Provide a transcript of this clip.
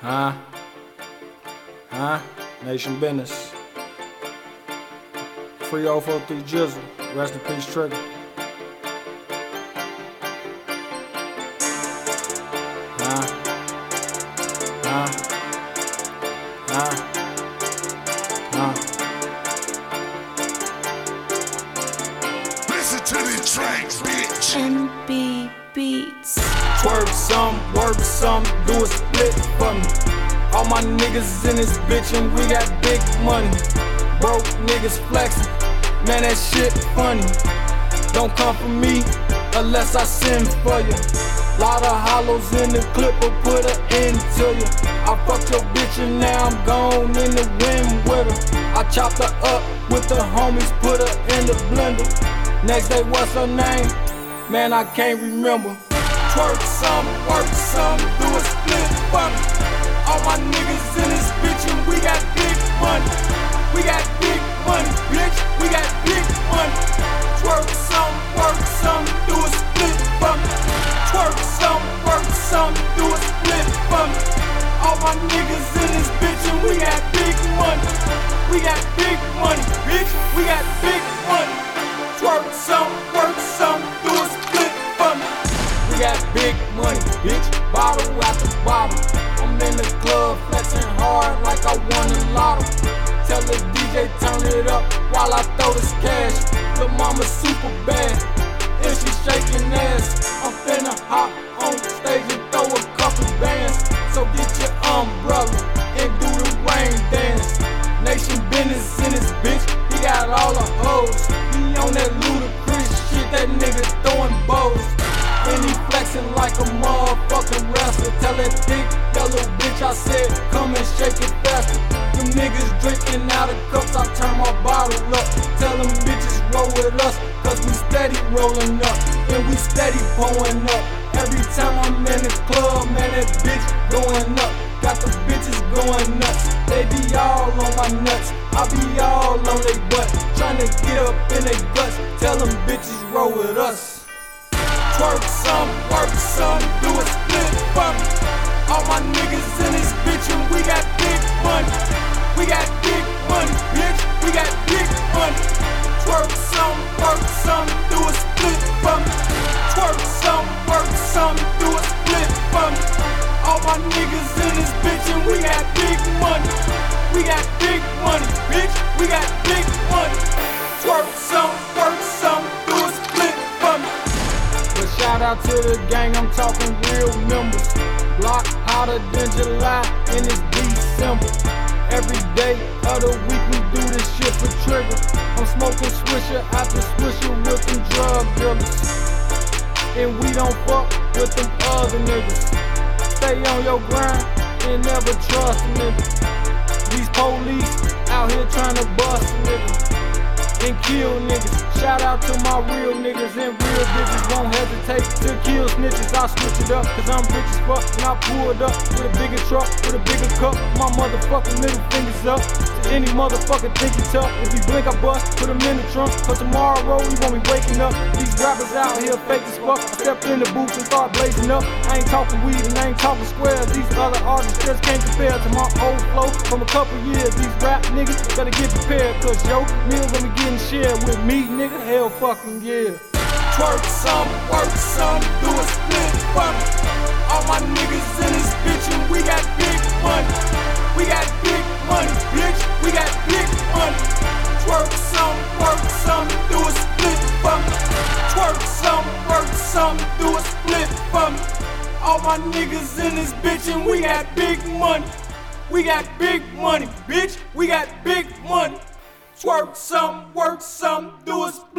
Huh? Huh? Nation Bizness. Free 043 Jizzle. Rest in peace, Trigger. Huh? Huh? Huh? Huh? Listen to these tracks, bitch. NB Beats. Twerk some, work some, do a split for me. All my niggas in this bitch and we got big money. Broke niggas flexing, man, that shit funny. Don't come for me unless I send for you. Lot of hollows in the clip will put an end to you. I fucked your bitch and now I'm gone in the wind with her. I chopped her up with the homies, put her in the blender. Next day, what's her name? Man, I can't remember. Twerk some, work some, do a split me. All my niggas in this bitch and we got big money. We got big money, bitch. We got big money. Twerk some, work some, do a split me. Twerk some, work some, do a split me. All my niggas in this bitch and we got big money. We got big money, bitch. We got big money. While I throw this cash. Lil' mama super bad, and she shaking ass. I'm finna hop on stage and throw a couple bands. So get your umbrella and do the rain dance. Nation Bizness in this bitch, he got all the hoes. He on that ludicrous shit, that nigga throwing bows. And he flexing like a motherfucking wrestler. Tell that thick yellow bitch I said, come and shake it faster. Them niggas drinking out of cups, I turn my bottle up. Tell them bitches roll with us, cause we steady rolling up. And we steady pulling up. Every time I'm in the club, man, that bitch going up. Got the bitches going nuts. They be all on my nuts. I be all on they butt. Tryna get up in they guts. Tell them bitches roll with us. Twerk some, work some, do a split me. All my niggas in this out to the gang, I'm talking real members. Block hotter than July and it's December. Every day of the week we do this shit for trigger. I'm smoking swisher after swisher with them drug dealers. And we don't fuck with them other niggas. Stay on your grind and never trust a nigga. These police out here trying to bust a nigga and kill niggas. Shout out to my real niggas and real bitches. Won't hesitate to kill snitches. I switch it up, cause I'm rich as fuck. And I pulled up with a bigger truck, with a bigger cup. My motherfucking middle fingers up to any motherfucker think he tough. If we blink, I bust, put him in the trunk. Cause tomorrow we won't be waking up. Rappers out here fake as fuck. I stepped in the booth and start blazing up. I ain't talking weed and I ain't talking squares. These other artists just can't compare to my old flow from a couple years. These rap niggas gotta get prepared. Cause yo, meal gonna be getting shared with me, nigga. Hell fucking yeah. Twerk some, work some, do a split for me. All my niggas in this bitch and we got big money. We got big money, bitch. We got big money. Twerk some, work some, All my niggas in this bitch and we got big money. We got big money, bitch. We got big money. Twerk some, work some, do split.